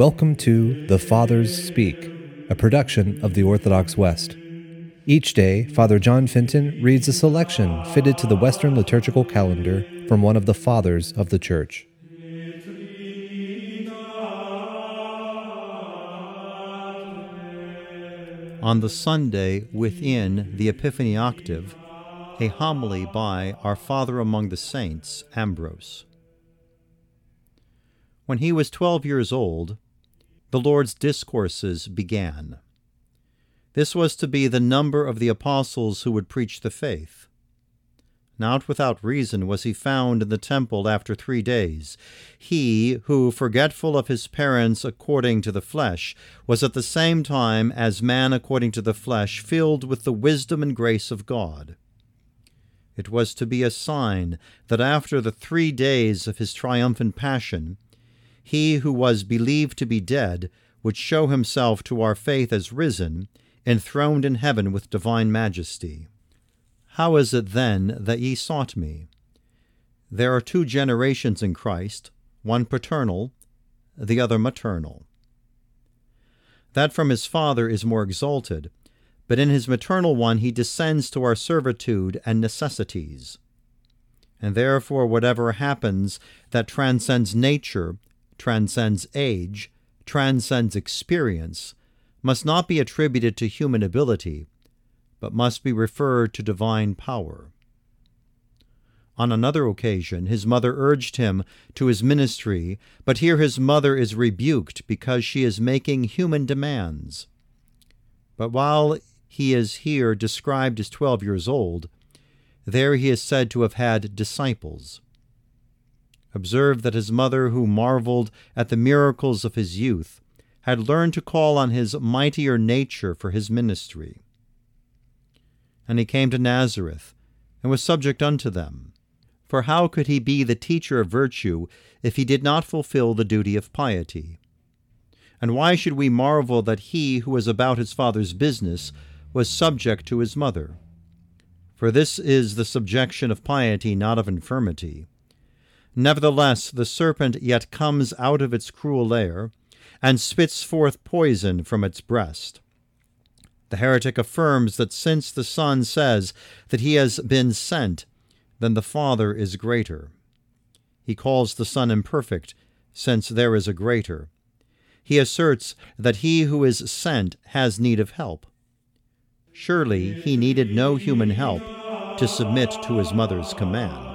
Welcome to The Fathers Speak, a production of the Orthodox West. Each day, Father John Fenton reads a selection fitted to the Western liturgical calendar from one of the Fathers of the Church. On the Sunday within the Epiphany Octave, a homily by our Father among the Saints, Ambrose. When he was twelve years old, the Lord's discourses began. This was to be the number of the apostles who would preach the faith. Not without reason was he found in the temple after three days. He, who, forgetful of his parents according to the flesh, was at the same time as man according to the flesh, filled with the wisdom and grace of God. It was to be a sign that after the three days of his triumphant passion, he who was believed to be dead would show himself to our faith as risen, enthroned in heaven with divine majesty. How is it then that ye sought me? There are two generations in Christ, one paternal, the other maternal. That from his father is more exalted, but in his maternal one he descends to our servitude and necessities. And therefore, whatever happens that transcends nature transcends age, transcends experience, must not be attributed to human ability, but must be referred to divine power. On another occasion, his mother urged him to his ministry, but here his mother is rebuked because she is making human demands. But while he is here described as twelve years old, there he is said to have had disciples. Observe that his mother, who marveled at the miracles of his youth, had learned to call on his mightier nature for his ministry. And he came to Nazareth, and was subject unto them. For how could he be the teacher of virtue if he did not fulfill the duty of piety? And why should we marvel that he who was about his father's business was subject to his mother? For this is the subjection of piety, not of infirmity. Nevertheless, the serpent yet comes out of its cruel lair, and spits forth poison from its breast. The heretic affirms that since the Son says that he has been sent, then the Father is greater. He calls the Son imperfect, since there is a greater. He asserts that he who is sent has need of help. Surely he needed no human help to submit to his mother's command.